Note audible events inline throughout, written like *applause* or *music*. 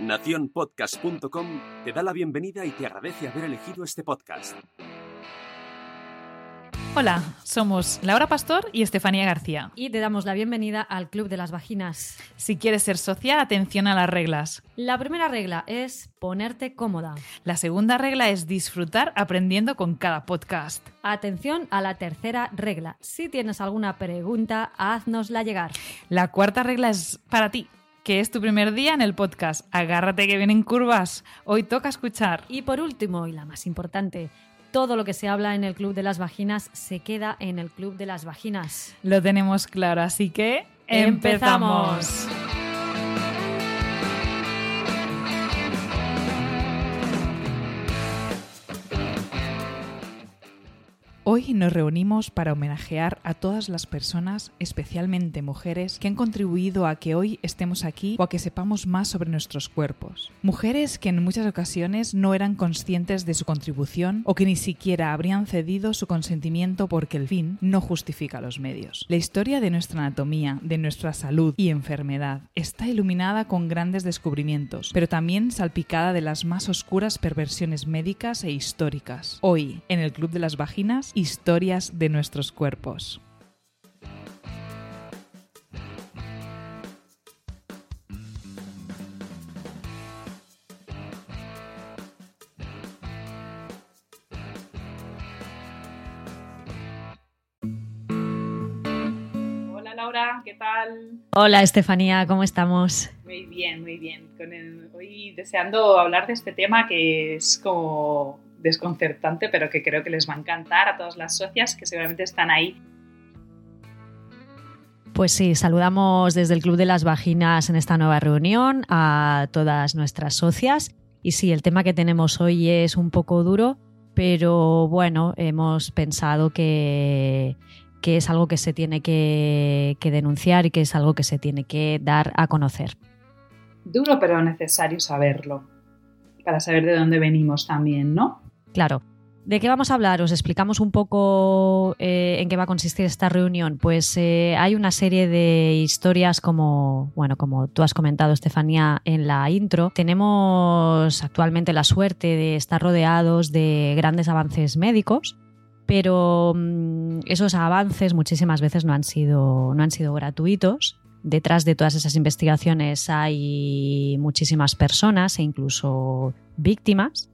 Naciónpodcast.com te da la bienvenida y te agradece haber elegido este podcast. Hola, somos Laura Pastor y Estefanía García. Y te damos la bienvenida al Club de las Vaginas. Si quieres ser socia, atención a las reglas. La primera regla es ponerte cómoda. La segunda regla es disfrutar aprendiendo con cada podcast. Atención a la tercera regla. Si tienes alguna pregunta, haznosla llegar. La cuarta regla es para ti que es tu primer día en el podcast. Agárrate que vienen curvas. Hoy toca escuchar. Y por último, y la más importante, todo lo que se habla en el Club de las Vaginas se queda en el Club de las Vaginas. Lo tenemos claro, así que empezamos. Hoy nos reunimos para homenajear a todas las personas, especialmente mujeres, que han contribuido a que hoy estemos aquí o a que sepamos más sobre nuestros cuerpos. Mujeres que en muchas ocasiones no eran conscientes de su contribución o que ni siquiera habrían cedido su consentimiento porque el fin no justifica los medios. La historia de nuestra anatomía, de nuestra salud y enfermedad está iluminada con grandes descubrimientos, pero también salpicada de las más oscuras perversiones médicas e históricas. Hoy, en el Club de las Vaginas, historias de nuestros cuerpos. Hola Laura, ¿qué tal? Hola Estefanía, ¿cómo estamos? Muy bien, muy bien. Con el- hoy deseando hablar de este tema que es como desconcertante, pero que creo que les va a encantar a todas las socias que seguramente están ahí. Pues sí, saludamos desde el Club de las Vaginas en esta nueva reunión a todas nuestras socias. Y sí, el tema que tenemos hoy es un poco duro, pero bueno, hemos pensado que, que es algo que se tiene que, que denunciar y que es algo que se tiene que dar a conocer. Duro, pero necesario saberlo. Para saber de dónde venimos también, ¿no? Claro. ¿De qué vamos a hablar? Os explicamos un poco eh, en qué va a consistir esta reunión. Pues eh, hay una serie de historias como, bueno, como tú has comentado, Estefanía, en la intro. Tenemos actualmente la suerte de estar rodeados de grandes avances médicos, pero mm, esos avances muchísimas veces no han sido, no han sido gratuitos. Detrás de todas esas investigaciones hay muchísimas personas e incluso víctimas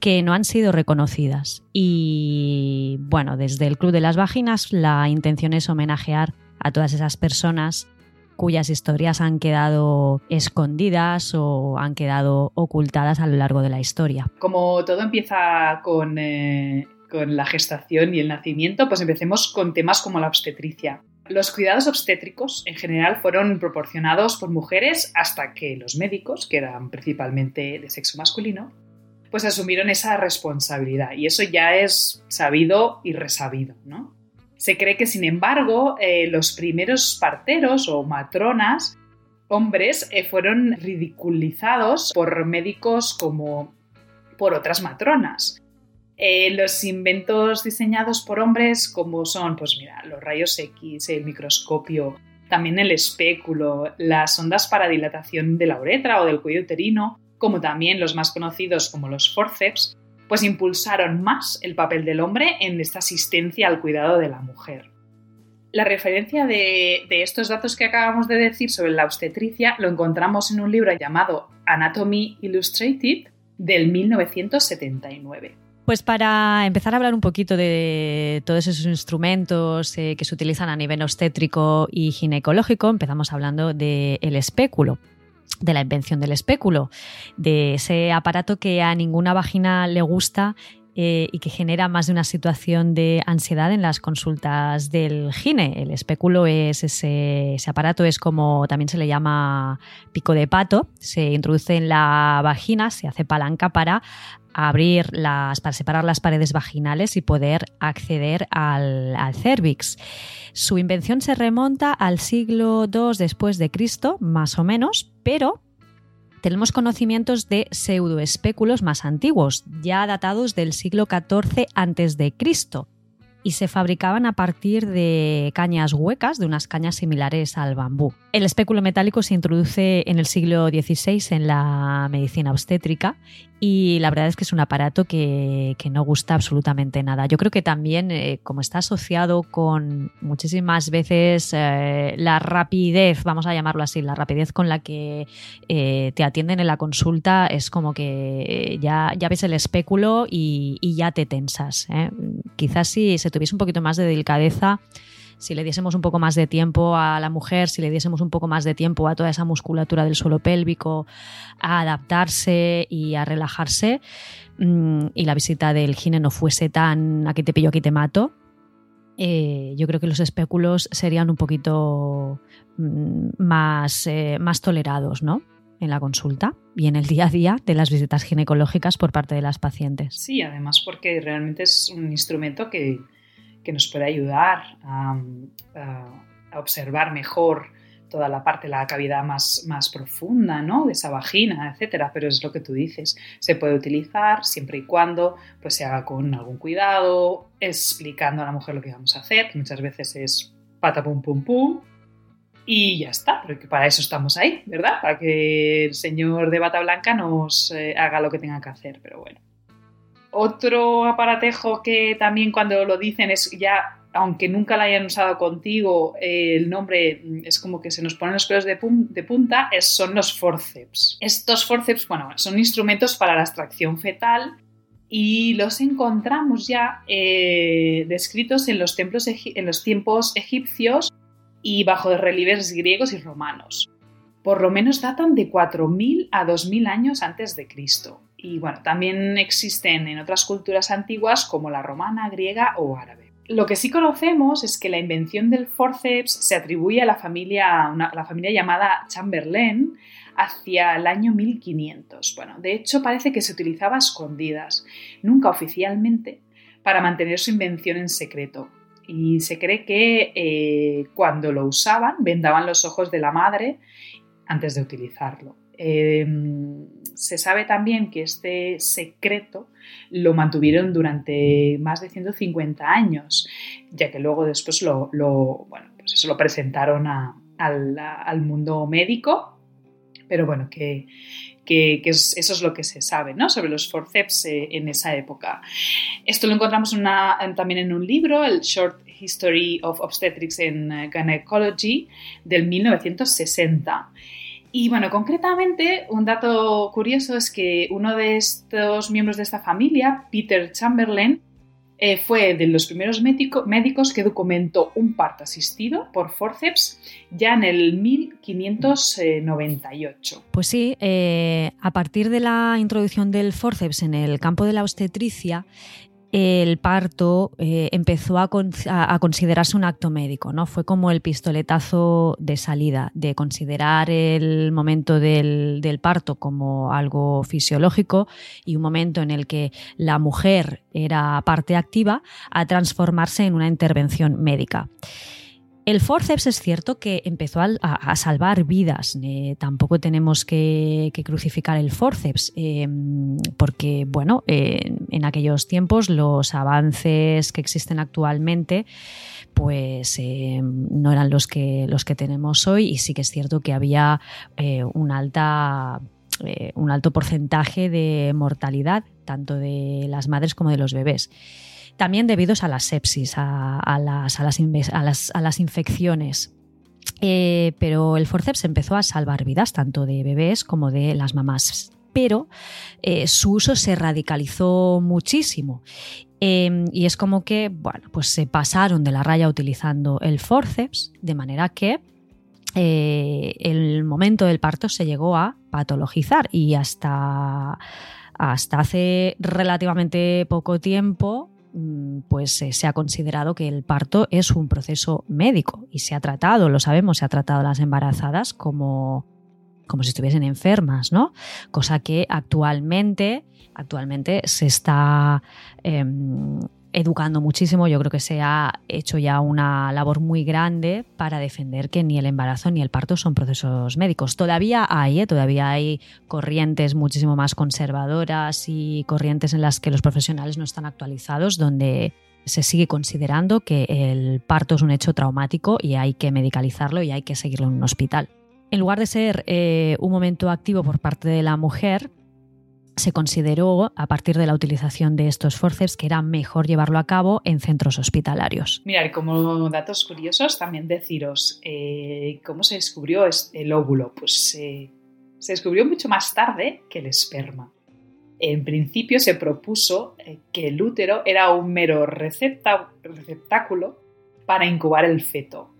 que no han sido reconocidas. Y bueno, desde el Club de las Vaginas la intención es homenajear a todas esas personas cuyas historias han quedado escondidas o han quedado ocultadas a lo largo de la historia. Como todo empieza con, eh, con la gestación y el nacimiento, pues empecemos con temas como la obstetricia. Los cuidados obstétricos en general fueron proporcionados por mujeres hasta que los médicos, que eran principalmente de sexo masculino, pues asumieron esa responsabilidad. Y eso ya es sabido y resabido, ¿no? Se cree que, sin embargo, eh, los primeros parteros o matronas, hombres, eh, fueron ridiculizados por médicos como por otras matronas. Eh, los inventos diseñados por hombres, como son, pues mira, los rayos X, el microscopio, también el espéculo, las ondas para dilatación de la uretra o del cuello uterino, como también los más conocidos como los forceps, pues impulsaron más el papel del hombre en esta asistencia al cuidado de la mujer. La referencia de, de, estos datos que acabamos de decir sobre la obstetricia lo encontramos en un libro llamado Anatomy Illustrated del 1979. Pues para empezar a hablar un poquito de todos esos instrumentos eh, que se utilizan a nivel obstétrico y ginecológico, empezamos hablando del el espéculo de la invención del espéculo, de ese aparato que a ninguna vagina le gusta eh, y que genera más de una situación de ansiedad en las consultas del gine. El espéculo es ese, aparato, es como también se le llama pico de pato, se introduce en la vagina, se hace palanca para abrir las, para separar las paredes vaginales y poder acceder al, al cervix. Su invención se remonta al siglo II después de Cristo, más o menos, pero tenemos conocimientos de pseudoespéculos más antiguos, ya datados del siglo XIV Cristo. y se fabricaban a partir de cañas huecas, de unas cañas similares al bambú. El espéculo metálico se introduce en el siglo XVI en la medicina obstétrica y la verdad es que es un aparato que, no gusta absolutamente nada. Yo creo que también, eh, como está asociado con muchísimas veces eh, la rapidez, vamos a llamarlo así, la rapidez con la que eh, te atienden en la consulta, es como que ya, ya ves el espéculo y, y ya te tensas. Quizás si se tuviese un poquito más de delicadeza, si le diésemos un poco más de tiempo a la mujer, si le diésemos un poco más de tiempo a toda esa musculatura del suelo pélvico, a adaptarse y a relajarse, mm, y la visita del gine no fuese tan aquí te pillo, aquí te mato, eh, yo creo que los espéculos serían un poquito mm, más, eh, más tolerados, ¿no? en la consulta y en el día a día de las visitas ginecológicas por parte de las pacientes. Sí, además porque realmente es un instrumento que, que nos puede ayudar a, observar mejor toda la parte, la cavidad más, más profunda, ¿no? De esa vagina, etcétera. Pero es lo que tú dices, se puede utilizar siempre y cuando pues, se haga con algún cuidado, explicando a la mujer lo que vamos a hacer, muchas veces es pata pum pum pum, y ya está, porque para eso estamos ahí, ¿verdad? Para que el señor de bata blanca nos eh, haga lo que tenga que hacer, pero bueno. Otro aparatejo que también cuando lo dicen es ya, aunque nunca la hayan usado contigo, el nombre es como que se nos ponen los pelos de, punta, es, son los forceps. Estos forceps, bueno, son instrumentos para la extracción fetal y los encontramos ya eh, descritos en los, templos, en los tiempos egipcios y bajo relieves griegos y romanos. Por lo menos datan de 4.000 a 2.000 años antes de Cristo. Y bueno, también existen en otras culturas antiguas como la romana, griega o árabe. Lo que sí conocemos es que la invención del forceps se atribuye a la familia, la familia llamada Chamberlain hacia el año 1500. Bueno, de hecho parece que se utilizaba a escondidas, nunca oficialmente, para mantener su invención en secreto. Y se cree que eh, cuando lo usaban vendaban los ojos de la madre antes de utilizarlo. Em, se sabe también que este secreto lo mantuvieron durante más de 150 años, ya que luego después lo, bueno, pues eso lo presentaron al, mundo médico, pero bueno, que, eso es lo que se sabe ¿no? sobre los forceps eh, en esa época. Esto lo encontramos también en un libro, el Short History of Obstetrics and Gynecology del 1960. Y bueno, concretamente, un dato curioso es que uno de estos miembros de esta familia, Peter Chamberlain, eh, fue de los primeros médicos que documentó un parto asistido por forceps ya en el 1598. Pues sí, eh, a partir de la introducción del forceps en el campo de la obstetricia, el parto eh, empezó a, considerarse un acto médico, ¿no? Fue como el pistoletazo de salida, de considerar el momento del, del, parto como algo fisiológico y un momento en el que la mujer era parte activa, a transformarse en una intervención médica. El forceps es cierto que empezó a, salvar vidas. Eh, tampoco tenemos que, crucificar el forceps, em, porque, bueno, en aquellos tiempos los avances que existen actualmente pues no eran los que, los que tenemos hoy y sí que es cierto que había eh, alta eh, un alto porcentaje de mortalidad, tanto de las madres como de los bebés también debido a la sepsis, a, las, a las, infecciones. Eh, pero el forceps empezó a salvar vidas tanto de bebés como de las mamás. Pero eh, su uso se radicalizó muchísimo. Em, y es como que, bueno, pues se pasaron de la raya utilizando el forceps, de manera que eh, el momento del parto se llegó a patologizar y hasta, hasta hace relativamente poco tiempo pues eh, se ha considerado que el parto es un proceso médico y se ha tratado, lo sabemos, se ha tratado a las embarazadas como, como si estuviesen enfermas, ¿no? Cosa que actualmente, actualmente se está em, educando muchísimo. Yo creo que se ha hecho ya una labor muy grande para defender que ni el embarazo ni el parto son procesos médicos. Todavía hay, ¿eh? todavía hay corrientes muchísimo más conservadoras y corrientes en las que los profesionales no están actualizados, donde se sigue considerando que el parto es un hecho traumático y hay que medicalizarlo y hay que seguirlo en un hospital. En lugar de ser eh, un momento activo por parte de la mujer, se consideró, a partir de la utilización de estos forceps, que era mejor llevarlo a cabo en centros hospitalarios. Mira, como datos curiosos, también deciros eh, cómo se descubrió el óvulo. Pues eh, se descubrió mucho más tarde que el esperma. En principio se propuso eh, que el útero era un mero receptáculo para incubar el feto.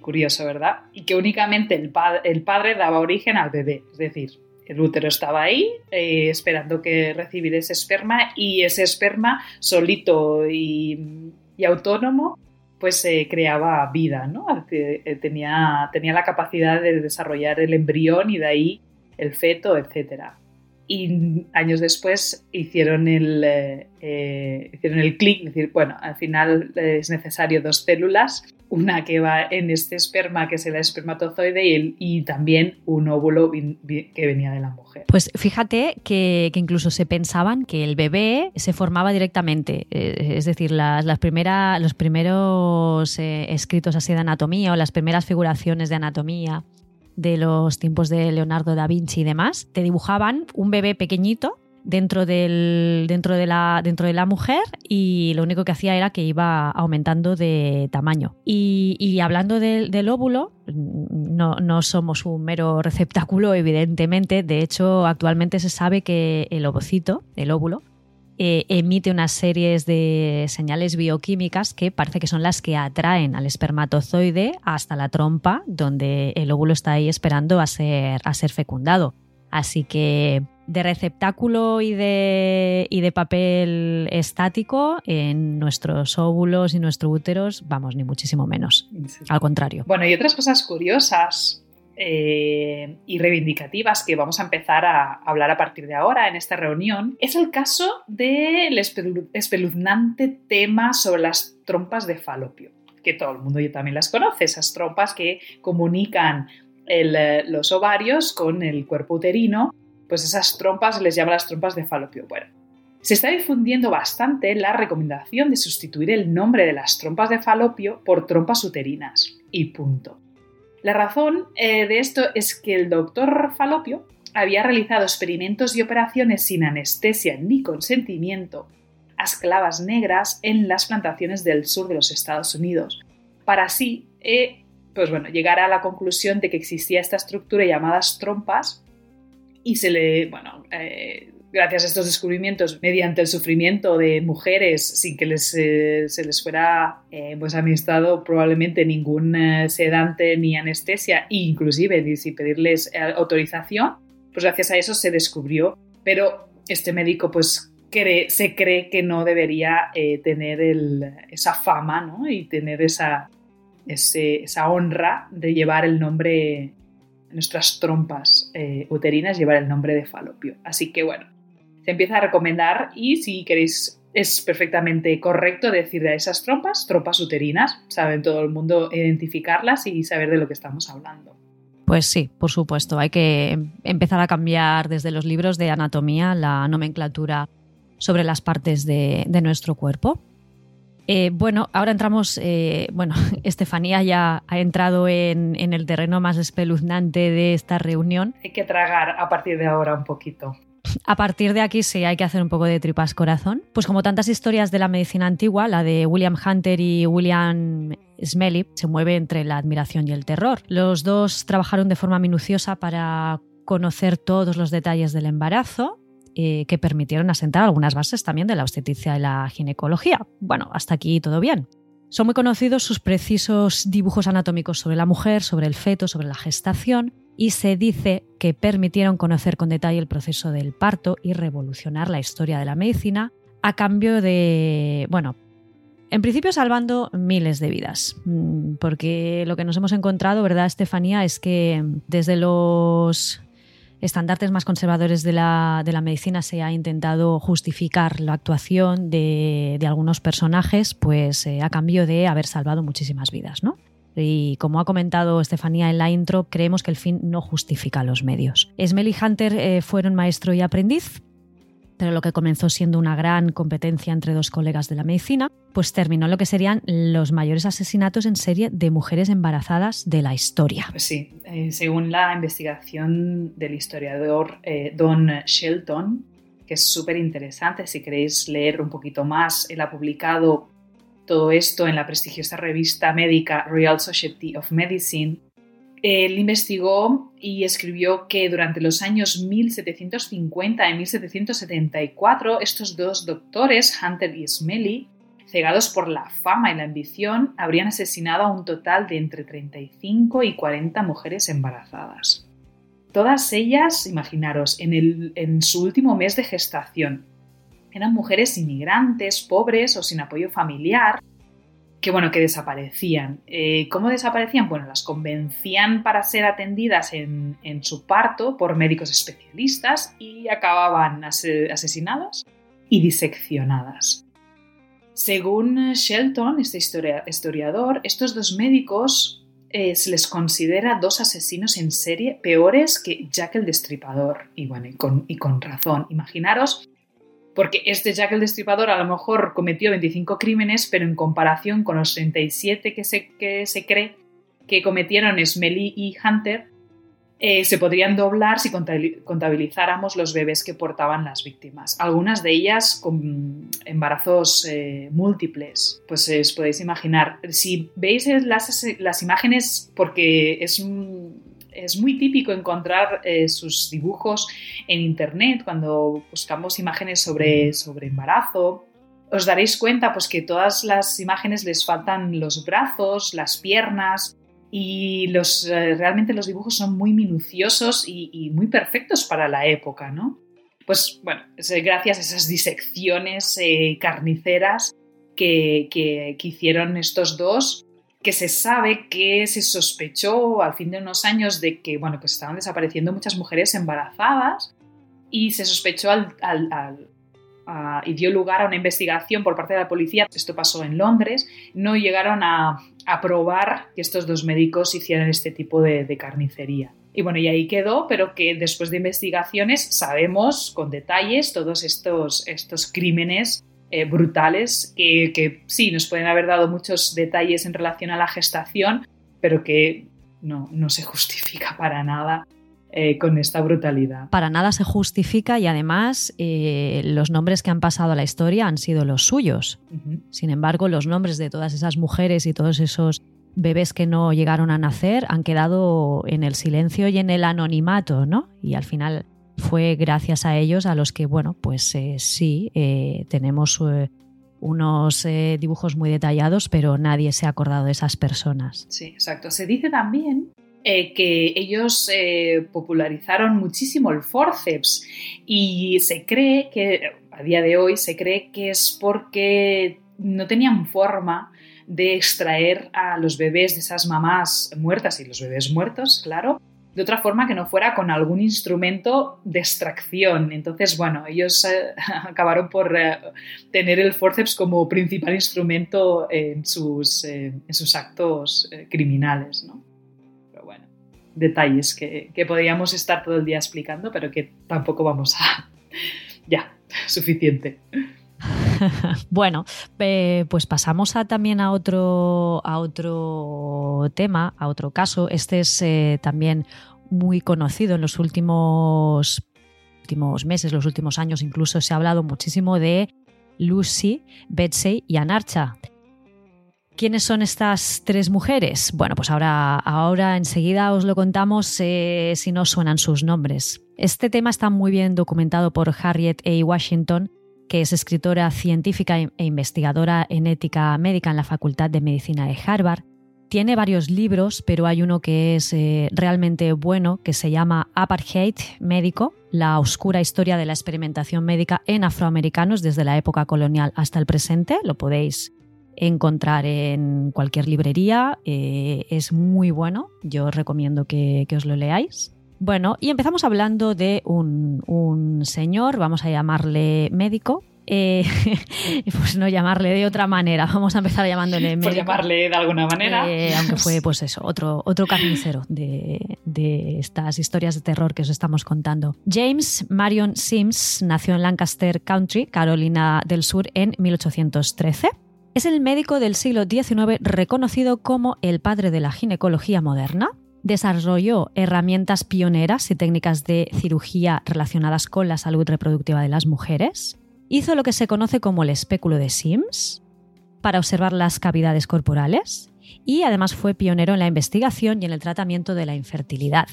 curioso, ¿verdad? Y que únicamente el, el padre daba origen al bebé, es decir, el útero estaba ahí eh, esperando que recibiera ese esperma y ese esperma solito y, autónomo pues eh, creaba vida, ¿no? Eh, tenía, tenía la capacidad de desarrollar el embrión y de ahí el feto, etc. Y años después hicieron el, hicieron el clic, decir, bueno, al final es necesario dos células una que va en este esperma, que es el espermatozoide, y, también un óvulo que venía de la mujer. Pues fíjate que, incluso se pensaban que el bebé se formaba directamente, eh, es decir, las, primeras, los primeros eh, escritos así de anatomía o las primeras figuraciones de anatomía de los tiempos de Leonardo da Vinci y demás, te dibujaban un bebé pequeñito dentro, del, dentro, de la, dentro de la mujer y lo único que hacía era que iba aumentando de tamaño. Y, hablando del óvulo, no, no, somos un mero receptáculo, evidentemente. De hecho, actualmente se sabe que el ovocito, el óvulo, eh, emite unas series de señales bioquímicas que parece que son las que atraen al espermatozoide hasta la trompa, donde el óvulo está ahí esperando a ser, a ser fecundado. Así que de receptáculo y de, y de papel estático en nuestros óvulos y nuestros úteros, vamos, ni muchísimo menos. Al contrario. Bueno, y otras cosas curiosas eh, y reivindicativas que vamos a empezar a hablar a partir de ahora en esta reunión es el caso del espeluznante tema sobre las trompas de falopio, que todo el mundo ya también las conoce, esas trompas que comunican los ovarios con el cuerpo uterino pues esas trompas les llama las trompas de falopio. Bueno, se está difundiendo bastante la recomendación de sustituir el nombre de las trompas de falopio por trompas uterinas. Y punto. La razón eh, de esto es que el doctor Falopio había realizado experimentos y operaciones sin anestesia ni consentimiento a esclavas negras en las plantaciones del sur de los Estados Unidos, para así eh, pues bueno, llegar a la conclusión de que existía esta estructura llamadas trompas y se le, bueno, eh, gracias a estos descubrimientos, mediante el sufrimiento de mujeres sin que les, eh, se les fuera eh, pues administrado probablemente ningún sedante ni anestesia, e inclusive sin pedirles autorización, pues gracias a eso se descubrió, pero este médico pues cree, se cree que no debería tener el, esa fama ¿no? y tener esa, esa honra de llevar el nombre nuestras trompas eh, uterinas llevar el nombre de falopio. Así que bueno, se empieza a recomendar y si queréis es perfectamente correcto decir de esas trompas, trompas uterinas, saben todo el mundo identificarlas y saber de lo que estamos hablando. Pues sí, por supuesto, hay que empezar a cambiar desde los libros de anatomía la nomenclatura sobre las partes de nuestro cuerpo. Eh, bueno, ahora entramos, eh, bueno, *laughs* Estefanía ya ha entrado en, el terreno más espeluznante de esta reunión. Hay que tragar a partir de ahora un poquito. A partir de aquí sí hay que hacer un poco de tripas corazón. Pues como tantas historias de la medicina antigua, la de William Hunter y William Smelly se mueve entre la admiración y el terror. Los dos trabajaron de forma minuciosa para conocer todos los detalles del embarazo eh, que permitieron asentar algunas bases también de la obstetricia y la ginecología. Bueno, hasta aquí todo bien. Son muy conocidos sus precisos dibujos anatómicos sobre la mujer, sobre el feto, sobre la gestación, y se dice que permitieron conocer con detalle el proceso del parto y revolucionar la historia de la medicina a cambio de, bueno, en principio salvando miles de vidas, mm, porque lo que nos hemos encontrado, ¿verdad, Estefanía? Es que desde los estandartes más conservadores de la, medicina se ha intentado justificar la actuación de, algunos personajes pues eh, a cambio de haber salvado muchísimas vidas, ¿no? Y como ha comentado Estefanía en la intro, creemos que el fin no justifica los medios. Smell y Hunter eh, fueron maestro y aprendiz. pero lo que comenzó siendo una gran competencia entre dos colegas de la medicina, pues terminó lo que serían los mayores asesinatos en serie de mujeres embarazadas de la historia. Pues sí, eh, según la investigación del historiador eh, Don Shelton, que es súper interesante, si queréis leer un poquito más, él ha publicado todo esto en la prestigiosa revista médica Royal Society of Medicine él investigó y escribió que durante los años 1750 y 1774 estos dos doctores, Hunter y Smelly, cegados por la fama y la ambición, habrían asesinado a un total de entre 35 y 40 mujeres embarazadas. Todas ellas, imaginaros, en, en su último mes de gestación. Eran mujeres inmigrantes, pobres o sin apoyo familiar, que bueno, que desaparecían. Eh, ¿Cómo desaparecían? Bueno, las convencían para ser atendidas en, su parto por médicos especialistas y acababan asesinadas y diseccionadas. Según Shelton, este historiador, estos dos médicos eh, se les considera dos asesinos en serie peores que Jack el Destripador. Y bueno, y con razón. Imaginaros porque este Jack el Destripador a lo mejor cometió 25 crímenes, pero en comparación con los 37 que se, que se cree que cometieron Smelly y Hunter, eh, se podrían doblar si contabilizáramos los bebés que portaban las víctimas. Algunas de ellas con embarazos eh, múltiples. Pues os podéis imaginar. Si veis las, las imágenes, porque es es muy típico encontrar eh, sus dibujos en internet cuando buscamos imágenes sobre, sobre embarazo. Os daréis cuenta pues, que todas las imágenes les faltan los brazos, las piernas y los, eh, realmente los dibujos son muy minuciosos y, muy perfectos para la época, ¿no? Pues bueno, gracias a esas disecciones eh, carniceras que, que, que hicieron estos dos, que se sabe que se sospechó al fin de unos años de que, bueno, que estaban desapareciendo muchas mujeres embarazadas y se sospechó al, y dio lugar a una investigación por parte de la policía. Esto pasó en Londres. No llegaron a, a probar que estos dos médicos hicieran este tipo de, de, carnicería. Y bueno, y ahí quedó, pero que después de investigaciones sabemos con detalles todos estos, estos crímenes eh, brutales que, sí, nos pueden haber dado muchos detalles en relación a la gestación, pero que no, no se justifica para nada eh, con esta brutalidad. Para nada se justifica y además eh, los nombres que han pasado a la historia han sido los suyos. Sin embargo, los nombres de todas esas mujeres y todos esos bebés que no llegaron a nacer han quedado en el silencio y en el anonimato, ¿no? Y al final fue gracias a ellos a los que, bueno, pues eh, sí, eh, tenemos eh, unos dibujos muy detallados, pero nadie se ha acordado de esas personas. Sí, exacto. Se dice también que ellos popularizaron muchísimo el forceps y se cree que, a día de hoy, se cree que es porque no tenían forma de extraer a los bebés de esas mamás muertas y los bebés muertos, claro, de otra forma que no fuera con algún instrumento de extracción. Entonces, bueno, ellos eh, *laughs* acabaron por eh, tener el forceps como principal instrumento en sus, eh, en sus actos criminales, ¿no? Pero bueno, detalles que, que podríamos estar todo el día explicando, pero que tampoco vamos a... *laughs* ya, *laughs* suficiente. *laughs* bueno, pues pasamos a, también a otro, a otro tema, a otro caso. Este es eh, también muy conocido en los últimos, últimos meses, los últimos años incluso se ha hablado muchísimo de Lucy, Betsy y Anarcha. ¿Quiénes son estas tres mujeres? Bueno, pues ahora, ahora enseguida os lo contamos eh, si no suenan sus nombres. Este tema está muy bien documentado por Harriet A. Washington que es escritora científica e investigadora en ética médica en la Facultad de Medicina de Harvard. Tiene varios libros, pero hay uno que es eh, realmente bueno, que se llama Apartheid Médico, la oscura historia de la experimentación médica en afroamericanos desde la época colonial hasta el presente. Lo podéis encontrar en cualquier librería. Eh, es muy bueno, yo os recomiendo que, que os lo leáis. Bueno, y empezamos hablando de un, un señor, vamos a llamarle médico, eh, *laughs* pues no llamarle de otra manera, vamos a empezar llamándole médico. Por llamarle de alguna manera. Eh, aunque fue, pues eso, otro, otro carnicero de, de, estas historias de terror que os estamos contando. James Marion Sims nació en Lancaster Country, Carolina del Sur, en 1813. Es el médico del siglo XIX reconocido como el padre de la ginecología moderna. Desarrolló herramientas pioneras y técnicas de cirugía relacionadas con la salud reproductiva de las mujeres. Hizo lo que se conoce como el espéculo de Sims para observar las cavidades corporales y además fue pionero en la investigación y en el tratamiento de la infertilidad.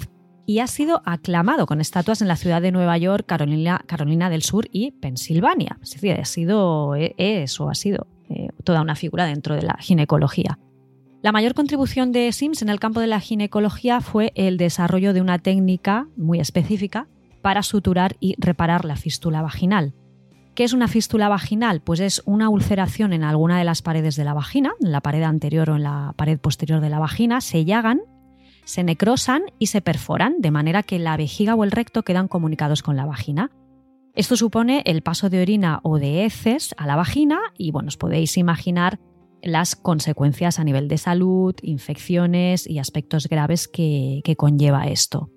Y ha sido aclamado con estatuas en la ciudad de Nueva York, Carolina, Carolina del Sur y Pensilvania. Es decir, ha sido e, eso, ha sido eh, toda una figura dentro de la ginecología. La mayor contribución de Sims en el campo de la ginecología fue el desarrollo de una técnica muy específica para suturar y reparar la fístula vaginal. ¿Qué es una fístula vaginal? Pues es una ulceración en alguna de las paredes de la vagina, en la pared anterior o en la pared posterior de la vagina, se llagan, se necrosan y se perforan, de manera que la vejiga o el recto quedan comunicados con la vagina. Esto supone el paso de orina o de heces a la vagina y bueno, os podéis imaginar las consecuencias a nivel de salud, infecciones y aspectos graves que, que conlleva esto.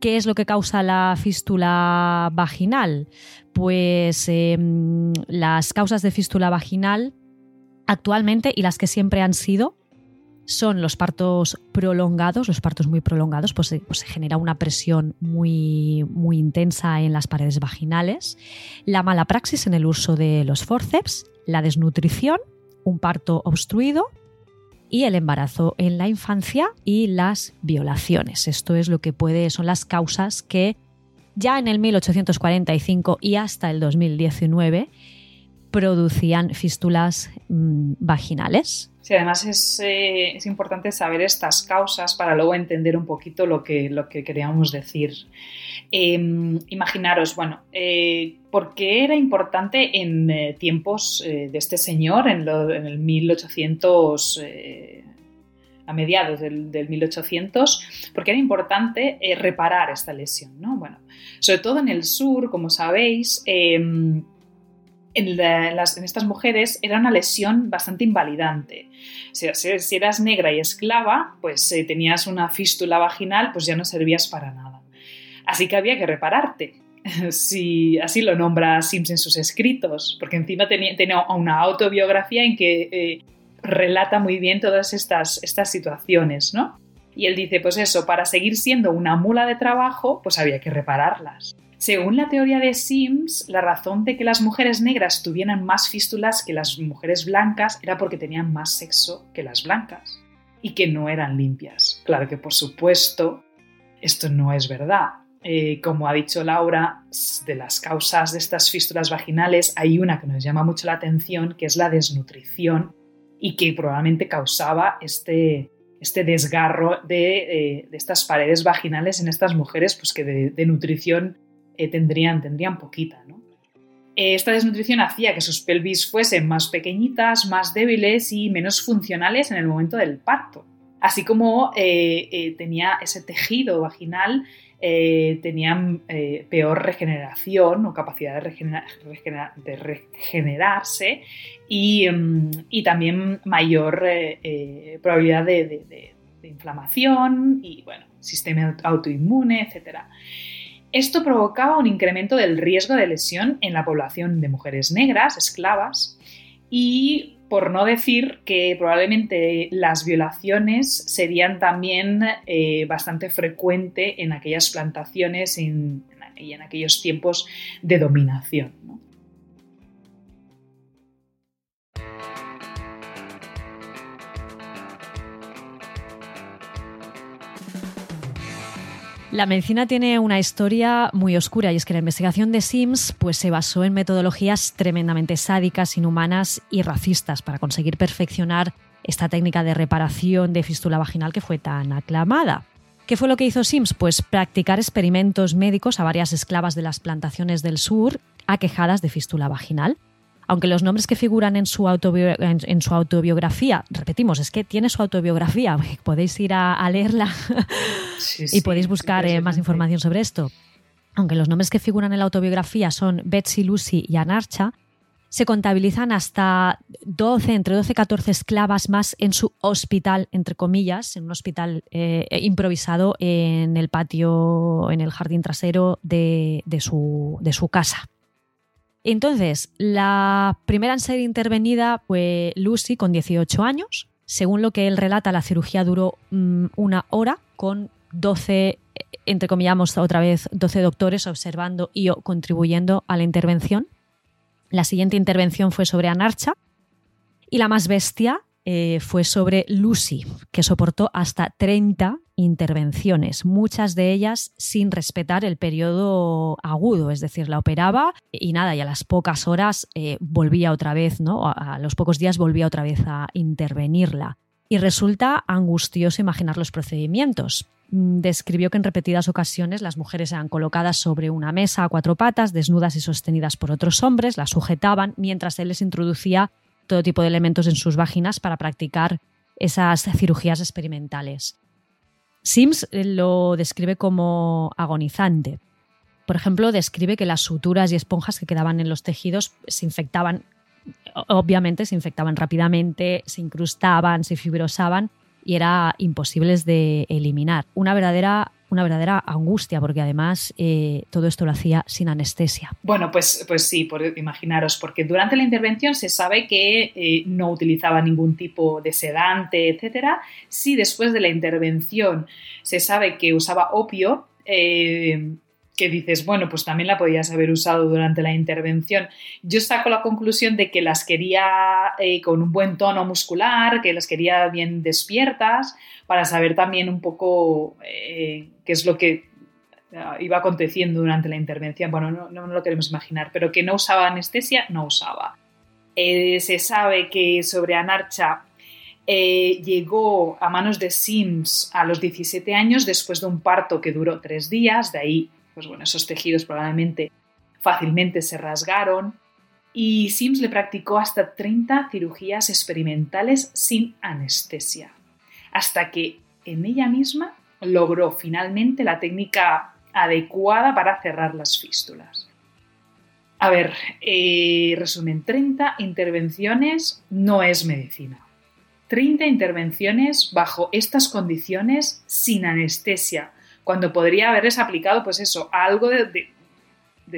¿Qué es lo que causa la fístula vaginal? Pues eh, las causas de fístula vaginal actualmente y las que siempre han sido son los partos prolongados, los partos muy prolongados, pues, pues, se genera una presión muy, muy intensa en las paredes vaginales, la mala praxis en el uso de los forceps, la desnutrición, un parto obstruido y el embarazo en la infancia y las violaciones. Esto es lo que puede, son las causas que ya en el 1845 y hasta el 2019 producían fístulas mmm, vaginales. Sí, además es, eh, es, importante saber estas causas para luego entender un poquito lo que, lo que queríamos decir. Eh, imaginaros, bueno, eh, ¿por qué era importante en eh, tiempos de este señor, en, lo, en el 1800, a mediados del, del, 1800? ¿Por qué era importante reparar esta lesión? ¿no? Bueno, sobre todo en el sur, como sabéis, en, estas mujeres era una lesión bastante invalidante. Si, si eras negra y esclava, pues eh, tenías una fístula vaginal, pues ya no servías para nada. Así que había que repararte. *laughs* Si, así lo nombra Sims en sus escritos, porque encima tenía una autobiografía en que eh, relata muy bien todas estas, estas situaciones, ¿no? Y él dice, pues eso, para seguir siendo una mula de trabajo, pues había que repararlas. Según la teoría de Sims, la razón de que las mujeres negras tuvieran más fístulas que las mujeres blancas era porque tenían más sexo que las blancas y que no eran limpias. Claro que por supuesto esto no es verdad. Eh, como ha dicho Laura, de las causas de estas fístulas vaginales hay una que nos llama mucho la atención, que es la desnutrición y que probablemente causaba este, este desgarro de, eh, de, estas paredes vaginales en estas mujeres, pues que de, de nutrición eh, tendrían, tendrían poquita. ¿no? Eh, esta desnutrición hacía que sus pelvis fuesen más pequeñitas, más débiles y menos funcionales en el momento del parto. Así como eh, tenía ese tejido vaginal, tenían peor regeneración o capacidad de, regenerar, de regenerarse y, um, y, también mayor probabilidad de, de, de inflamación y bueno, sistema autoinmune, etcétera. Esto provocaba un incremento del riesgo de lesión en la población de mujeres negras, esclavas, y por no decir que probablemente las violaciones serían también eh, bastante frecuente en aquellas plantaciones y en aquellos tiempos de dominación. La medicina tiene una historia muy oscura y es que la investigación de Sims pues, se basó en metodologías tremendamente sádicas, inhumanas y racistas para conseguir perfeccionar esta técnica de reparación de fístula vaginal que fue tan aclamada. ¿Qué fue lo que hizo Sims? Pues practicar experimentos médicos a varias esclavas de las plantaciones del sur aquejadas de fístula vaginal. Aunque los nombres que figuran en su, en, su autobiografía, repetimos, es que tiene su autobiografía, *laughs* podéis ir a, leerla *laughs* y podéis buscar eh, más información sobre esto. Aunque los nombres que figuran en la autobiografía son Betsy, Lucy y Anarcha, se contabilizan hasta 12, entre 12 y 14 esclavas más en su hospital, entre comillas, en un hospital eh, improvisado en el patio, en el jardín trasero de, su, de su casa. Entonces, la primera en ser intervenida fue Lucy con 18 años. Según lo que él relata, la cirugía duró mm, una hora con 12, entre comillas, otra vez, 12 doctores observando y contribuyendo a la intervención. La siguiente intervención fue sobre Anarcha y la más bestia eh, fue sobre Lucy, que soportó hasta 30 intervenciones, muchas de ellas sin respetar el periodo agudo, es decir, la operaba y nada, y a las pocas horas eh, volvía otra vez, ¿no? A los pocos días volvía otra vez a intervenirla. Y resulta angustioso imaginar los procedimientos. Mm, describió que en repetidas ocasiones las mujeres eran colocadas sobre una mesa a cuatro patas, desnudas y sostenidas por otros hombres, las sujetaban mientras él les introducía todo tipo de elementos en sus vaginas para practicar esas cirugías experimentales. Sims eh, lo describe como agonizante. Por ejemplo, describe que las suturas y esponjas que quedaban en los tejidos se infectaban, obviamente se infectaban rápidamente, se incrustaban, se fibrosaban y era imposibles de eliminar. Una verdadera una verdadera angustia, porque además eh, todo esto lo hacía sin anestesia. Bueno, pues, pues sí, por, imaginaros, porque durante la intervención se sabe que eh, no utilizaba ningún tipo de sedante, etcétera. Si después de la intervención se sabe que usaba opio, eh, que dices, bueno, pues también la podías haber usado durante la intervención. Yo saco la conclusión de que las quería con un buen tono muscular, que las quería bien despiertas, para saber también un poco qué es lo que eh, iba aconteciendo durante la intervención. Bueno, no, no, lo queremos imaginar, pero que no usaba anestesia, no usaba. se sabe que sobre Anarcha llegó a manos de Sims a los 17 años después de un parto que duró tres días, de ahí pues bueno, esos tejidos probablemente fácilmente se rasgaron y Sims le practicó hasta 30 cirugías experimentales sin anestesia, hasta que en ella misma logró finalmente la técnica adecuada para cerrar las fístulas. A ver, eh, resumen, 30 intervenciones no es medicina. 30 intervenciones bajo estas condiciones sin anestesia, cuando podría haberles aplicado, pues eso, algo de,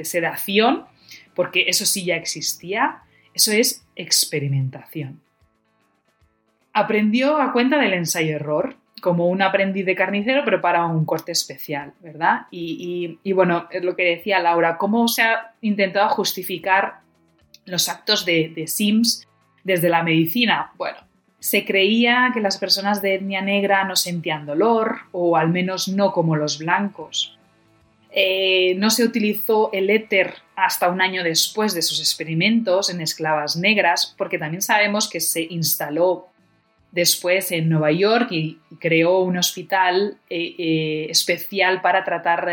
sedación, porque eso sí ya existía, eso es experimentación. Aprendió a cuenta del ensayo-error, como un aprendiz de carnicero, pero para un corte especial, ¿verdad? Y, bueno, es lo que decía Laura, cómo se ha intentado justificar los actos de, de Sims desde la medicina. Bueno, se creía que las personas de etnia negra no sentían dolor, o al menos no como los blancos. Eh, no se utilizó el éter hasta un año después de sus experimentos en esclavas negras, porque también sabemos que se instaló después en Nueva York y creó un hospital eh, eh, especial para tratar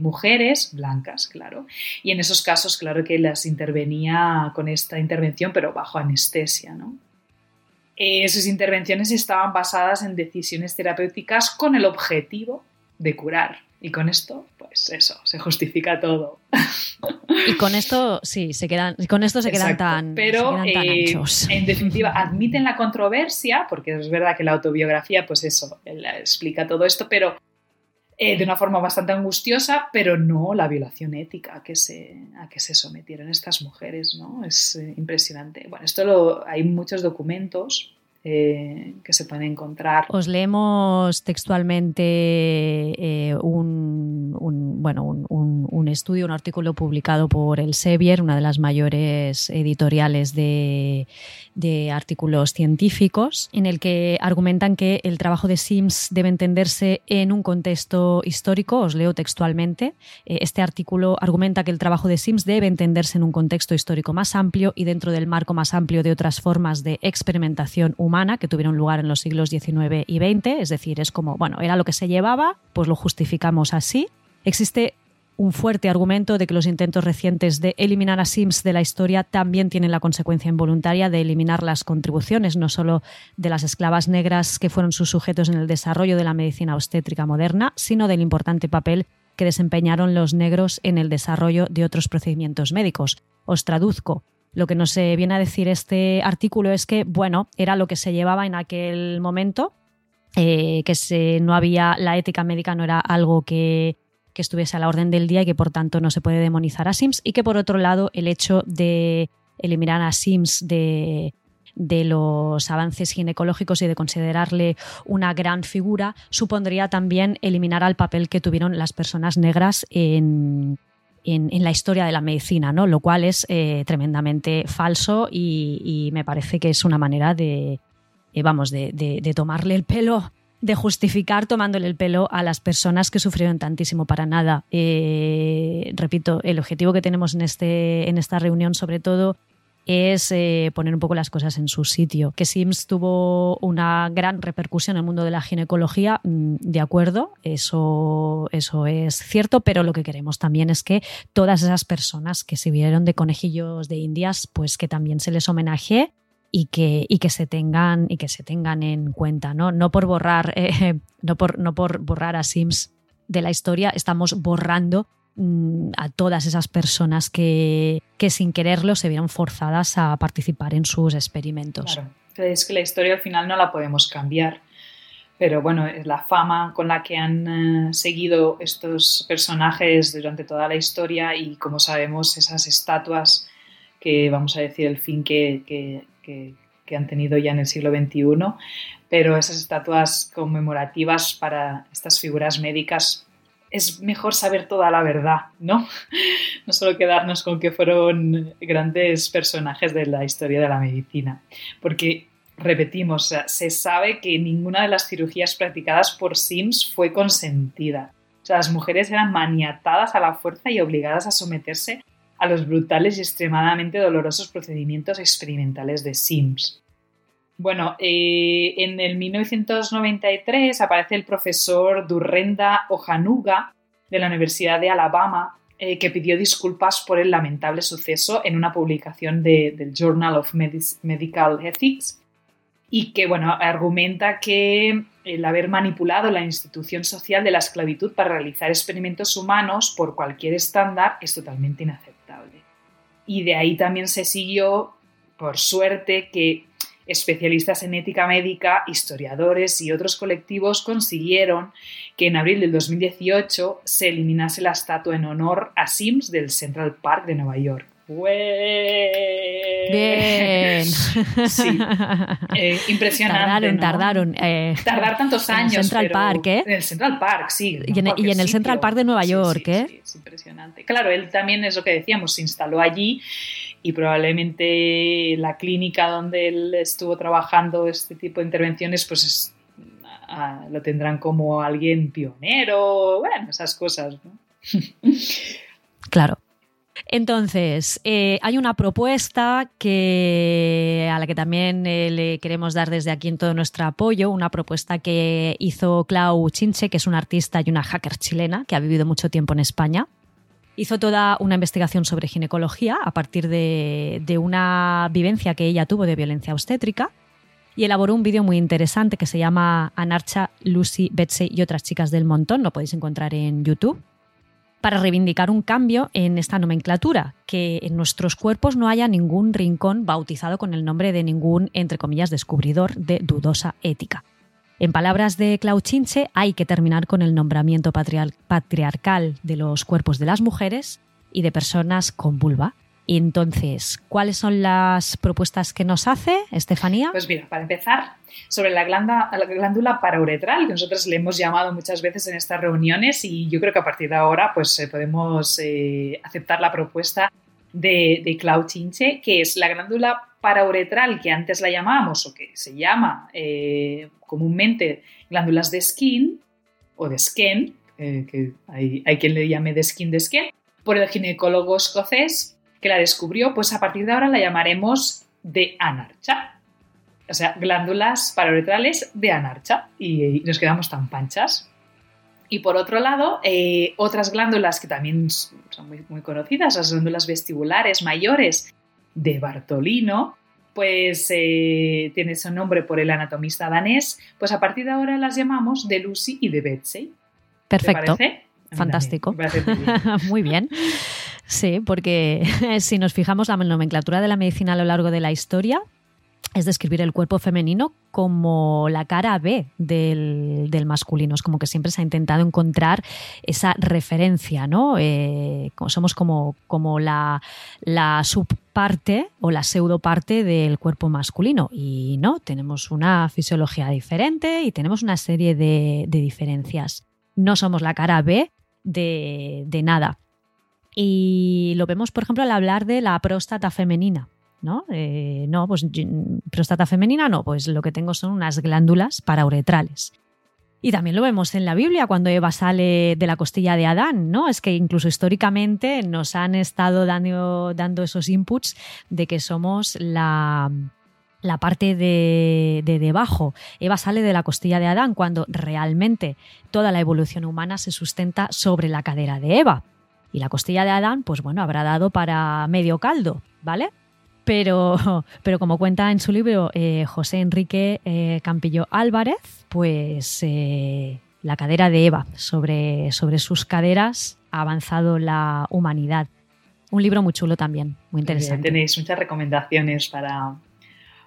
mujeres blancas, claro. Y en esos casos, claro que las intervenía con esta intervención, pero bajo anestesia, ¿no? Eh, sus intervenciones estaban basadas en decisiones terapéuticas con el objetivo de curar. Y con esto, pues eso, se justifica todo. Y con esto, sí, se quedan, con esto se quedan tan, Pero, eh, anchos. En definitiva, admiten la controversia, porque es verdad que la autobiografía, pues eso, explica todo esto, pero eh, de una forma bastante angustiosa, pero no la violación ética a que se, a que se sometieron estas mujeres, ¿no? Es eh, impresionante. Bueno, esto lo, hay muchos documentos eh, que se pueden encontrar. Os leemos textualmente un, bueno, un, estudio, un artículo publicado por el Sevier, una de las mayores editoriales de, de artículos científicos en el que argumentan que el trabajo de Sims debe entenderse en un contexto histórico. Os leo textualmente. Eh, este artículo argumenta que el trabajo de Sims debe entenderse en un contexto histórico más amplio y dentro del marco más amplio de otras formas de experimentación humana que tuvieron lugar en los siglos XIX y XX. Es decir, es como, bueno, era lo que se llevaba, pues lo justificamos así. Existe un fuerte argumento de que los intentos recientes de eliminar a Sims de la historia también tienen la consecuencia involuntaria de eliminar las contribuciones, no solo de las esclavas negras que fueron sus sujetos en el desarrollo de la medicina obstétrica moderna, sino del importante papel que desempeñaron los negros en el desarrollo de otros procedimientos médicos. Os traduzco. Lo que nos viene a decir este artículo es que, bueno, era lo que se llevaba en aquel momento, eh, que no había, la ética médica no era algo que, estuviese a la orden del día y que por tanto no se puede demonizar a Sims. Y que por otro lado el hecho de eliminar a Sims de los avances ginecológicos y de considerarle una gran figura supondría también eliminar al papel que tuvieron las personas negras en, en, la historia de la medicina, ¿no? lo cual es eh, tremendamente falso y, me parece que es una manera de, eh, vamos, de, de, tomarle el pelo de justificar tomándole el pelo a las personas que sufrieron tantísimo para nada. Eh, repito, el objetivo que tenemos en, este, en esta reunión, sobre todo, es eh, poner un poco las cosas en su sitio. Que Sims tuvo una gran repercusión en el mundo de la ginecología, mm, de acuerdo, eso, eso es cierto, pero lo que queremos también es que todas esas personas que se vieron de conejillos de indias, pues que también se les homenaje y que, y que se tengan y que se tengan en cuenta, ¿no? No por borrar, *laughs* eh, no, por, no por borrar a Sims de la historia, estamos borrando a todas esas personas que, que, sin quererlo se vieron forzadas a participar en sus experimentos. Claro, es que la historia al final no la podemos cambiar. Pero bueno, la fama con la que han eh, seguido estos personajes durante toda la historia y como sabemos esas estatuas que vamos a decir el fin que, que, que, han tenido ya en el siglo XXI, pero esas estatuas conmemorativas para estas figuras médicas es mejor saber toda la verdad, ¿no? No solo quedarnos con que fueron grandes personajes de la historia de la medicina, porque repetimos, se sabe que ninguna de las cirugías practicadas por Sims fue consentida. O sea, las mujeres eran maniatadas a la fuerza y obligadas a someterse a los brutales y extremadamente dolorosos procedimientos experimentales de Sims. Bueno, eh, en el 1993 aparece el profesor Durrenda Ojanuga de la Universidad de Alabama eh, que pidió disculpas por el lamentable suceso en una publicación del Journal of Medical Ethics y que bueno, argumenta que el haber manipulado la institución social de la esclavitud para realizar experimentos humanos por cualquier estándar es totalmente inaceptable. Y de ahí también se siguió, por suerte, que especialistas en ética médica, historiadores y otros colectivos consiguieron que en abril del 2018 se eliminase la estatua en honor a Sims del Central Park de Nueva York. Bien. *laughs* Sí. Eh, impresionante. Tardaron, tardaron. Eh, Tardar tantos años. En el Central Park, ¿eh? En el Central Park, sí. Y en, el Central Park de Nueva York, ¿eh? Sí, es impresionante. Claro, él también es lo que decíamos, se instaló allí y probablemente la clínica donde él estuvo trabajando este tipo de intervenciones, pues lo tendrán como alguien pionero, bueno, esas cosas, ¿no? *laughs* Claro. Entonces, eh, hay una propuesta que, a la que también eh, le queremos dar desde aquí en todo nuestro apoyo, una propuesta que hizo Clau Chinche, que es una artista y una hacker chilena que ha vivido mucho tiempo en España. Hizo toda una investigación sobre ginecología a partir de, una vivencia que ella tuvo de violencia obstétrica y elaboró un vídeo muy interesante que se llama Anarcha, Lucy, Betsy y otras chicas del montón. Lo podéis encontrar en YouTube para reivindicar un cambio en esta nomenclatura, que en nuestros cuerpos no haya ningún rincón bautizado con el nombre de ningún, entre comillas, descubridor de dudosa ética. En palabras de Clau Chinche, hay que terminar con el nombramiento patriarcal de los cuerpos de las mujeres y de personas con vulva entonces, ¿cuáles son las propuestas que nos hace Estefanía? Pues mira, para empezar, sobre la, glándula parauretral, que nosotros le hemos llamado muchas veces en estas reuniones y yo creo que a partir de ahora pues eh, podemos eh, aceptar la propuesta de, de Clau Chinche, que es la glándula parauretral que antes la llamábamos o que se llama eh, comúnmente glándulas de skin o de skin, que hay, hay quien le llame de skin de skin, por el ginecólogo escocés que la descubrió, pues a partir de ahora la llamaremos de anarcha. O sea, glándulas parauretrales de anarcha y, nos quedamos tan panchas. Y por otro lado, eh, otras glándulas que también son muy, muy conocidas, las glándulas vestibulares mayores de Bartolino, pues eh, tiene su nombre por el anatomista danés, pues a partir de ahora las llamamos de Lucy y de Betsy. Perfecto. ¿Te parece? Fantástico. Parece *laughs* muy bien. Sí, porque *laughs* si nos fijamos, la nomenclatura de la medicina a lo largo de la historia es describir el cuerpo femenino como la cara B del, del masculino. Es como que siempre se ha intentado encontrar esa referencia, ¿no? Eh, somos como, como la, la subparte o la pseudoparte del cuerpo masculino. Y no, tenemos una fisiología diferente y tenemos una serie de, diferencias. No somos la cara B de, nada. Y lo vemos, por ejemplo, al hablar de la próstata femenina. ¿No? Eh, no, pues yo- próstata femenina no, pues lo que tengo son unas glándulas parauretrales. Y también lo vemos en la Biblia cuando Eva sale de la costilla de Adán, ¿no? Es que incluso históricamente nos han estado dando, esos inputs de que somos la, la parte de, de debajo. Eva sale de la costilla de Adán cuando realmente toda la evolución humana se sustenta sobre la cadera de Eva. Y la costilla de Adán, pues bueno, habrá dado para medio caldo, ¿vale? Pero, pero como cuenta en su libro eh, José Enrique eh, Campillo Álvarez, pues eh, la cadera de Eva, sobre, sobre sus caderas ha avanzado la humanidad. Un libro muy chulo también, muy interesante. Tenéis muchas recomendaciones para,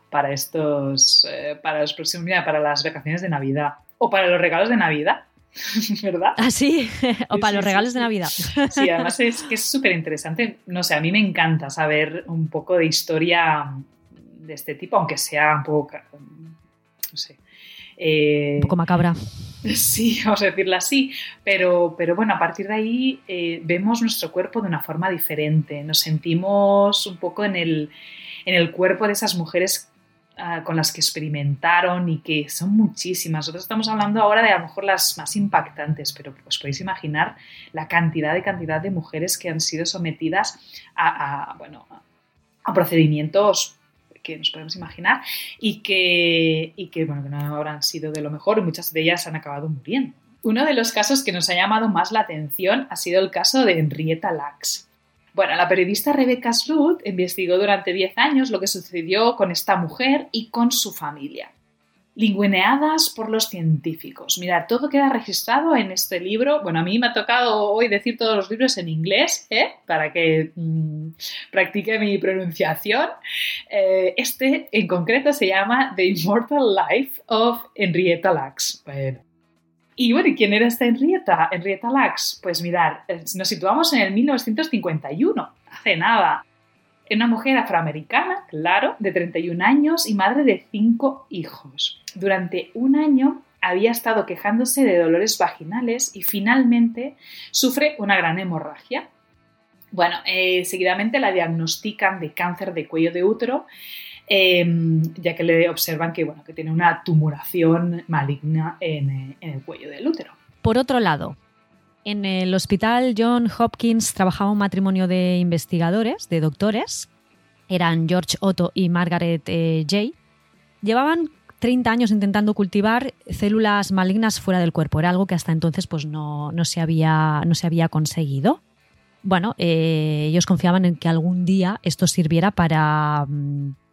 para estos, para los próximos, mira, para las vacaciones de Navidad o para los regalos de Navidad, *laughs* ¿verdad? Ah, sí, *laughs* o para sí, los regalos sí. de Navidad. Sí, además es que es súper interesante. No sé, a mí me encanta saber un poco de historia de este tipo, aunque sea un poco, no sé. eh, Un poco macabra. *laughs* Sí, vamos a decirlo así, pero, pero bueno, a partir de ahí eh, vemos nuestro cuerpo de una forma diferente, nos sentimos un poco en el, en el cuerpo de esas mujeres ah, con las que experimentaron y que son muchísimas. Nosotros estamos hablando ahora de a lo mejor las más impactantes, pero os podéis imaginar la cantidad de cantidad de mujeres que han sido sometidas a, bueno, a procedimientos que nos podemos imaginar y que, y que, bueno, no habrán sido de lo mejor y muchas de ellas han acabado muriendo. Uno de los casos que nos ha llamado más la atención ha sido el caso de Henrietta Lacks. Bueno, la periodista Rebecca Sluth investigó durante 10 años lo que sucedió con esta mujer y con su familia. Lingüineadas por los científicos. Mirad, todo queda registrado en este libro. Bueno, a mí me ha tocado hoy decir todos los libros en inglés, ¿eh? Para que mmm, practique mi pronunciación. Eh, este en concreto se llama The Immortal Life of Henrietta Lacks. Bueno. Y bueno, ¿y quién era esta Henrietta? Henrietta Lacks. Pues mirad, nos situamos en el 1951, hace nada. Una mujer afroamericana, claro, de 31 años y madre de cinco hijos. Durante un año había estado quejándose de dolores vaginales y finalmente sufre una gran hemorragia. Bueno, eh, seguidamente la diagnostican de cáncer de cuello de útero, eh, ya que le observan que, bueno, que tiene una tumoración maligna en, eh, en el cuello del útero. Por otro lado, en el hospital John Hopkins trabajaba un matrimonio de investigadores, de doctores. Eran George Otto y Margaret eh, Jay. Llevaban 30 años intentando cultivar células malignas fuera del cuerpo. Era algo que hasta entonces pues, no, no, se, había, no se había conseguido. Bueno, eh, ellos confiaban en que algún día esto sirviera para,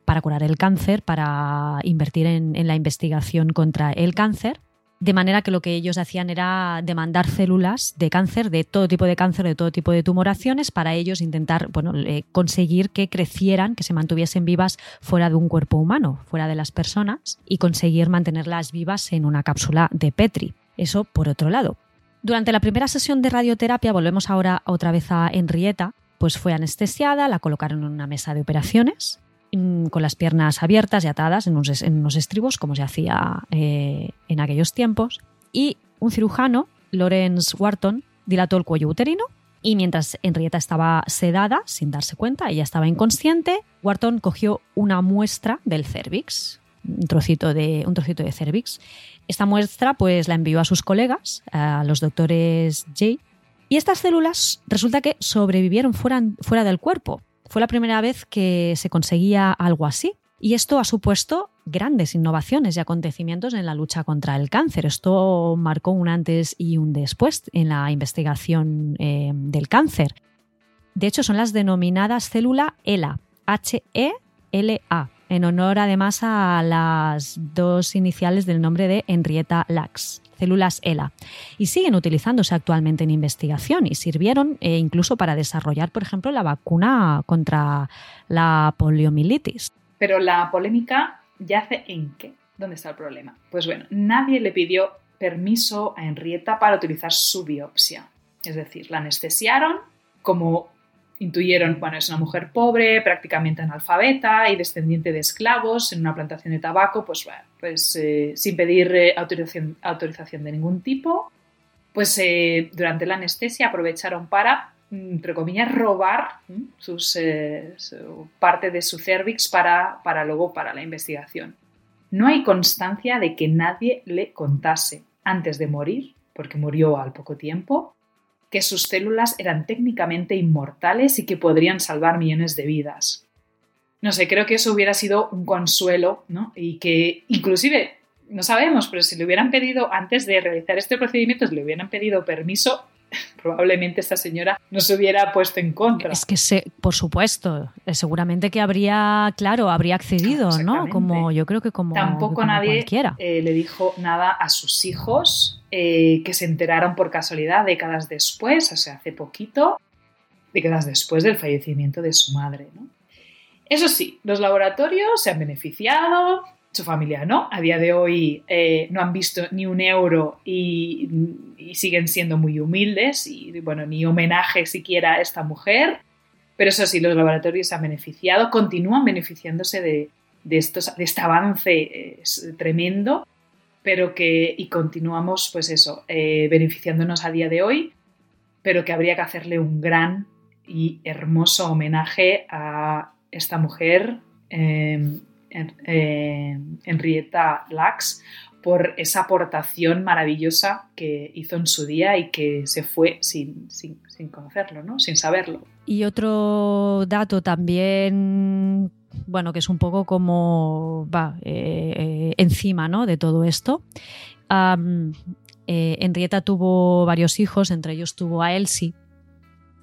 para curar el cáncer, para invertir en, la investigación contra el cáncer. De manera que lo que ellos hacían era demandar células de cáncer, de todo tipo de cáncer, de todo tipo de tumoraciones, para ellos intentar bueno, conseguir que crecieran, que se mantuviesen vivas fuera de un cuerpo humano, fuera de las personas, y conseguir mantenerlas vivas en una cápsula de Petri. Eso por otro lado. Durante la primera sesión de radioterapia, volvemos ahora otra vez a Henrietta, pues fue anestesiada, la colocaron en una mesa de operaciones, con las piernas abiertas y atadas en unos, estribos, como se hacía eh, en aquellos tiempos. Y un cirujano, Lawrence Wharton, dilató el cuello uterino y mientras Henrietta estaba sedada, sin darse cuenta, ella estaba inconsciente, Wharton cogió una muestra del cervix, un trocito de, un trocito de cervix. Esta muestra pues la envió a sus colegas, a los doctores J. Y estas células resulta que sobrevivieron fuera, fuera del cuerpo. Fue la primera vez que se conseguía algo así. Y esto ha supuesto grandes innovaciones y acontecimientos en la lucha contra el cáncer. Esto marcó un antes y un después en la investigación eh, del cáncer. De hecho, son las denominadas célula ELA, H-E-L-A, en honor además a las dos iniciales del nombre de Henrietta Lacks, células ELA, y siguen utilizándose actualmente en investigación y sirvieron eh, incluso para desarrollar, por ejemplo, la vacuna contra la poliomielitis. Pero la polémica yace en qué? ¿Dónde está el problema? Pues bueno, nadie le pidió permiso a Henrietta para utilizar su biopsia. Es decir, la anestesiaron como intuyeron, bueno, es una mujer pobre, prácticamente analfabeta y descendiente de esclavos en una plantación de tabaco, pues, pues eh, sin pedir eh, autorización, autorización, de ningún tipo, pues eh, durante la anestesia aprovecharon para, mm, entre comillas, robar sus, parte de su cervix para, para luego para la investigación. No hay constancia de que nadie le contase antes de morir, porque murió al poco tiempo, que sus células eran técnicamente inmortales y que podrían salvar millones de vidas. No sé, creo que eso hubiera sido un consuelo, ¿no? Y que inclusive, no sabemos, pero si le hubieran pedido, antes de realizar este procedimiento, si le hubieran pedido permiso, *laughs* probablemente esta señora no se hubiera puesto en contra. Es que, se, por supuesto, eh, seguramente que habría, claro, habría accedido, ¿no? Como yo creo que como tampoco nadie eh, le dijo nada a sus hijos eh, que se enteraron por casualidad décadas después, o sea, hace poquito, décadas después del fallecimiento de su madre, ¿no? Eso sí, los laboratorios se han beneficiado, su familia no. A día de hoy eh, no han visto ni un euro y, siguen siendo muy humildes y, bueno, ni homenaje siquiera a esta mujer. Pero eso sí, los laboratorios han beneficiado, continúan beneficiándose de, estos, de este avance tremendo, pero que, y continuamos, pues eso, eh, beneficiándonos a día de hoy, pero que habría que hacerle un gran y hermoso homenaje a esta mujer eh, Henrietta Lacks por esa aportación maravillosa que hizo en su día y que se fue sin, sin, conocerlo, ¿no? sin saberlo. Y otro dato también, bueno, que es un poco como va eh, eh, encima ¿no? de todo esto. Henrietta tuvo varios hijos, entre ellos tuvo a Elsie,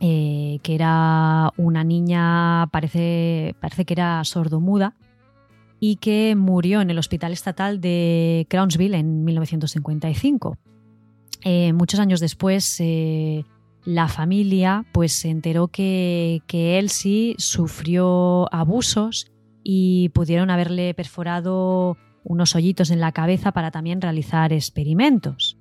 que era una niña, parece, parece que era sordomuda, y que murió en el Hospital Estatal de Crownsville en 1955. Eh, muchos años después, eh, la familia pues, se enteró que, que Elsie sufrió abusos y pudieron haberle perforado unos hoyitos en la cabeza para también realizar experimentos.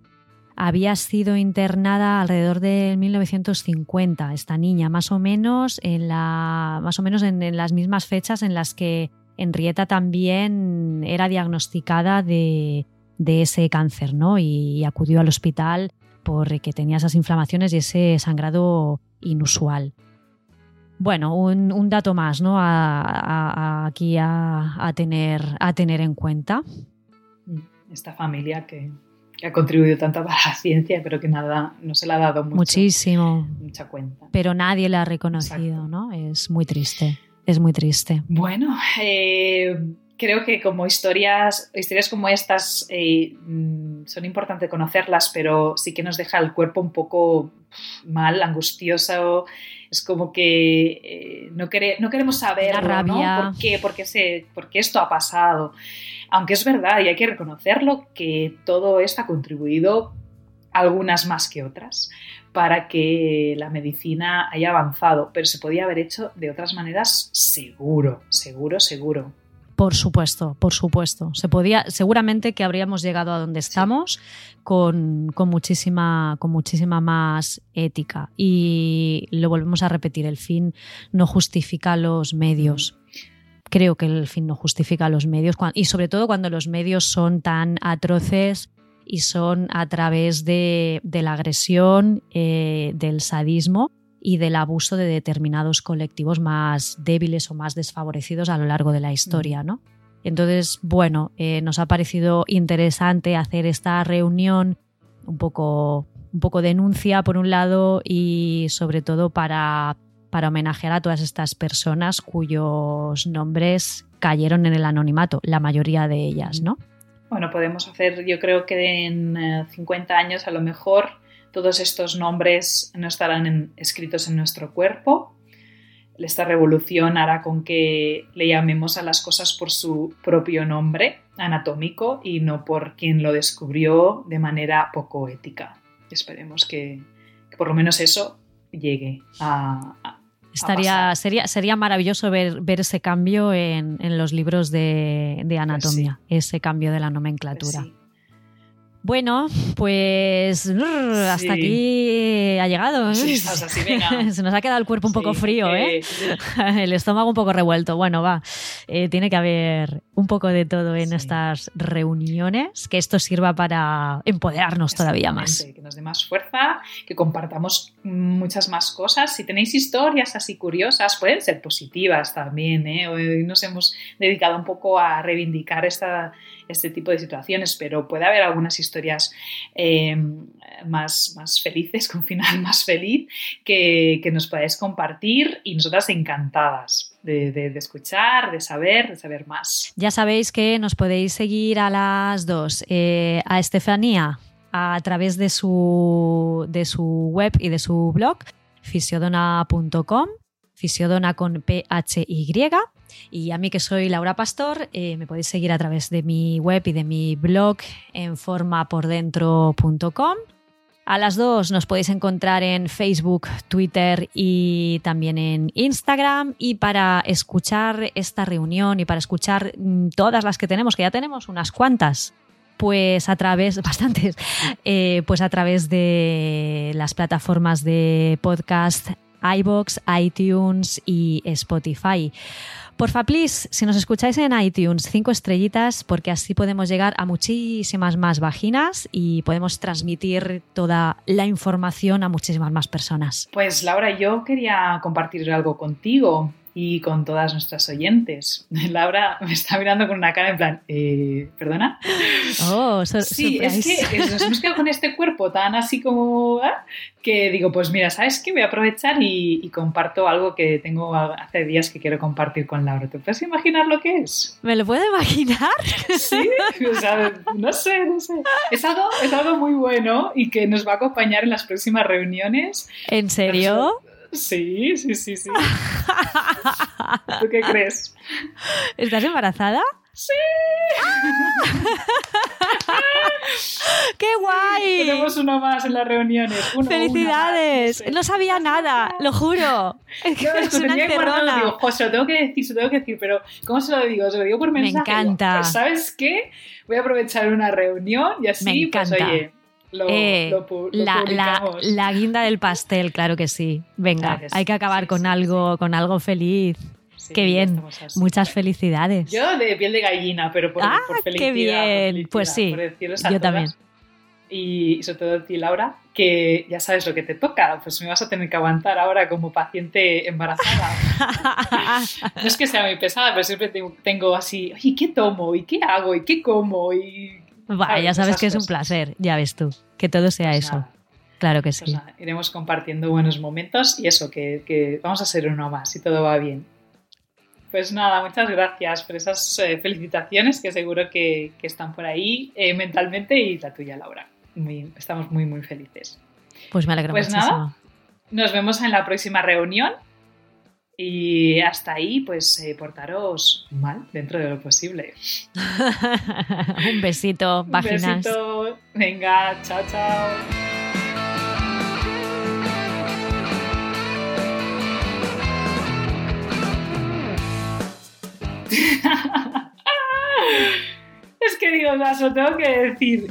Había sido internada alrededor de 1950, esta niña, más o menos en, la, más o menos en las mismas fechas en las que Henrietta también era diagnosticada de, ese cáncer, ¿no? Y, acudió al hospital porque tenía esas inflamaciones y ese sangrado inusual. Bueno, un, dato más, ¿no? aquí a, tener, a tener en cuenta. Esta familia que, ha contribuido tanto para la ciencia, pero que nada, no se le ha dado muchísimo, mucha cuenta. Pero nadie la ha reconocido, ¿no? Es muy triste es muy triste. Bueno, eh, creo que como historias, historias como estas eh, mm, son importantes conocerlas, pero sí que nos deja el cuerpo un poco mal, angustioso. Es como que eh, no, no, queremos saber ¿Por qué? ¿Por qué, ¿Por qué esto ha pasado? Aunque es verdad y hay que reconocerlo que todo esto ha contribuido, algunas más que otras, para que la medicina haya avanzado, pero se podía haber hecho de otras maneras seguro, seguro, seguro. Por supuesto, por supuesto. Se podía, seguramente que habríamos llegado a donde estamos con, muchísima, con muchísima más ética. Y lo volvemos a repetir, el fin no justifica los medios. Creo que el fin no justifica los medios y sobre todo cuando los medios son tan atroces y son a través de, la agresión, eh, del sadismo y del abuso de determinados colectivos más débiles o más desfavorecidos a lo largo de la historia, mm. ¿no? Entonces, bueno, eh, nos ha parecido interesante hacer esta reunión un poco, un poco denuncia por un lado y sobre todo para, para homenajear a todas estas personas cuyos nombres cayeron en el anonimato, la mayoría de ellas, ¿no? Bueno, podemos hacer, yo creo que en 50 eh, años a lo mejor todos estos nombres no estarán escritos en nuestro cuerpo. Esta revolución hará con que le llamemos a las cosas por su propio nombre anatómico y no por quien lo descubrió de manera poco ética. Esperemos que, por lo menos eso llegue a, Estaría, sería, sería maravilloso ver, ver ese cambio en, los libros de, pues anatomía, ese cambio de la nomenclatura. Pues bueno, pues hasta aquí ha llegado. ¿eh? *laughs* Se nos ha quedado el cuerpo un poco frío, ¿eh? *laughs* el estómago un poco revuelto. Bueno, va. Eh, tiene que haber un poco de todo en estas reuniones, que esto sirva para empoderarnos todavía más. Que nos dé más fuerza, que compartamos muchas más cosas. Si tenéis historias así curiosas, pueden ser positivas también. ¿eh? Hoy nos hemos dedicado un poco a reivindicar esta este tipo de situaciones, pero puede haber algunas historias eh, más, más felices, *laughs* con final más feliz, que, nos podáis compartir y nosotras encantadas. De, escuchar, de saber, de saber más. Ya sabéis que nos podéis seguir a las dos. Eh, a Estefanía a través de su, de su web y de su blog, fisiodona.com, fisiodona con PHY y a mí que soy Laura Pastor, eh, me podéis seguir a través de mi web y de mi blog en formapordentro.com. A las dos nos podéis encontrar en Facebook, Twitter y también en Instagram. Y para escuchar esta reunión y para escuchar mm, todas las que tenemos, que ya tenemos unas cuantas, pues a través, *laughs* bastantes, eh, pues a través de las plataformas de podcast iBox, iTunes y Spotify. Porfa, please, si nos escucháis en iTunes, cinco estrellitas, porque así podemos llegar a muchísimas más vaginas y podemos transmitir toda la información a muchísimas más personas. Pues Laura, yo quería compartir algo contigo y con todas nuestras oyentes. *laughs* Laura me está mirando con una cara en plan, eh, ¿perdona? Oh, sí, es que nos hemos quedado con este cuerpo tan así como ¿ah? que digo, pues mira, ¿sabes qué? Voy a aprovechar y, comparto algo que tengo hace días que quiero compartir con Laura. ¿Te puedes imaginar lo que es? ¿Me lo puedo imaginar? Sí, o sea, no sé, no sé. Es algo, es algo muy bueno y que nos va a acompañar en las próximas reuniones. ¿En serio? Sí, sí, sí, sí. *laughs* ¿Tú qué crees? ¿Estás embarazada? ¡Sí! *laughs* ¡Qué guay! Tenemos uno más en las reuniones. ¡Felicidades! no sabía nada, lo juro. Es, que es una encerrona. Digo, José, lo tengo que decir, se lo tengo que decir, pero ¿cómo se lo digo? Se lo digo por mensaje. Me encanta. Pues, ¿Sabes qué? Voy a aprovechar una reunión y así, Me pues oye, lo, eh, lo, la, la, guinda del pastel, claro que sí. Venga, hay que acabar con algo, con algo feliz. qué bien, muchas felicidades. Yo de piel de gallina, pero por, ah, felicidad. Qué bien, pues sí. Yo también. Y sobre todo a ti, Laura, que ya sabes lo que te toca, pues me vas a tener que aguantar ahora como paciente embarazada. *laughs* no es que sea muy pesada, pero siempre tengo así, oye, ¿qué tomo? ¿Y qué hago? ¿Y qué como? ¿Y ya sabes que es un placer, ya ves tú, que todo sea pues eso. Claro que pues sí. iremos compartiendo buenos momentos y eso, que, vamos a ser uno más y todo va bien. Pues nada, muchas gracias por esas eh, felicitaciones que seguro que, están por ahí eh, mentalmente y la tuya, Laura. estamos muy, muy felices. Pues me alegro pues nada, nos vemos en la próxima reunión y hasta ahí, pues eh, portaros mal dentro de lo posible. *laughs* Un besito, páginas. Un besito. Venga, chao, chao. *laughs* es que digo, lo tengo que decir.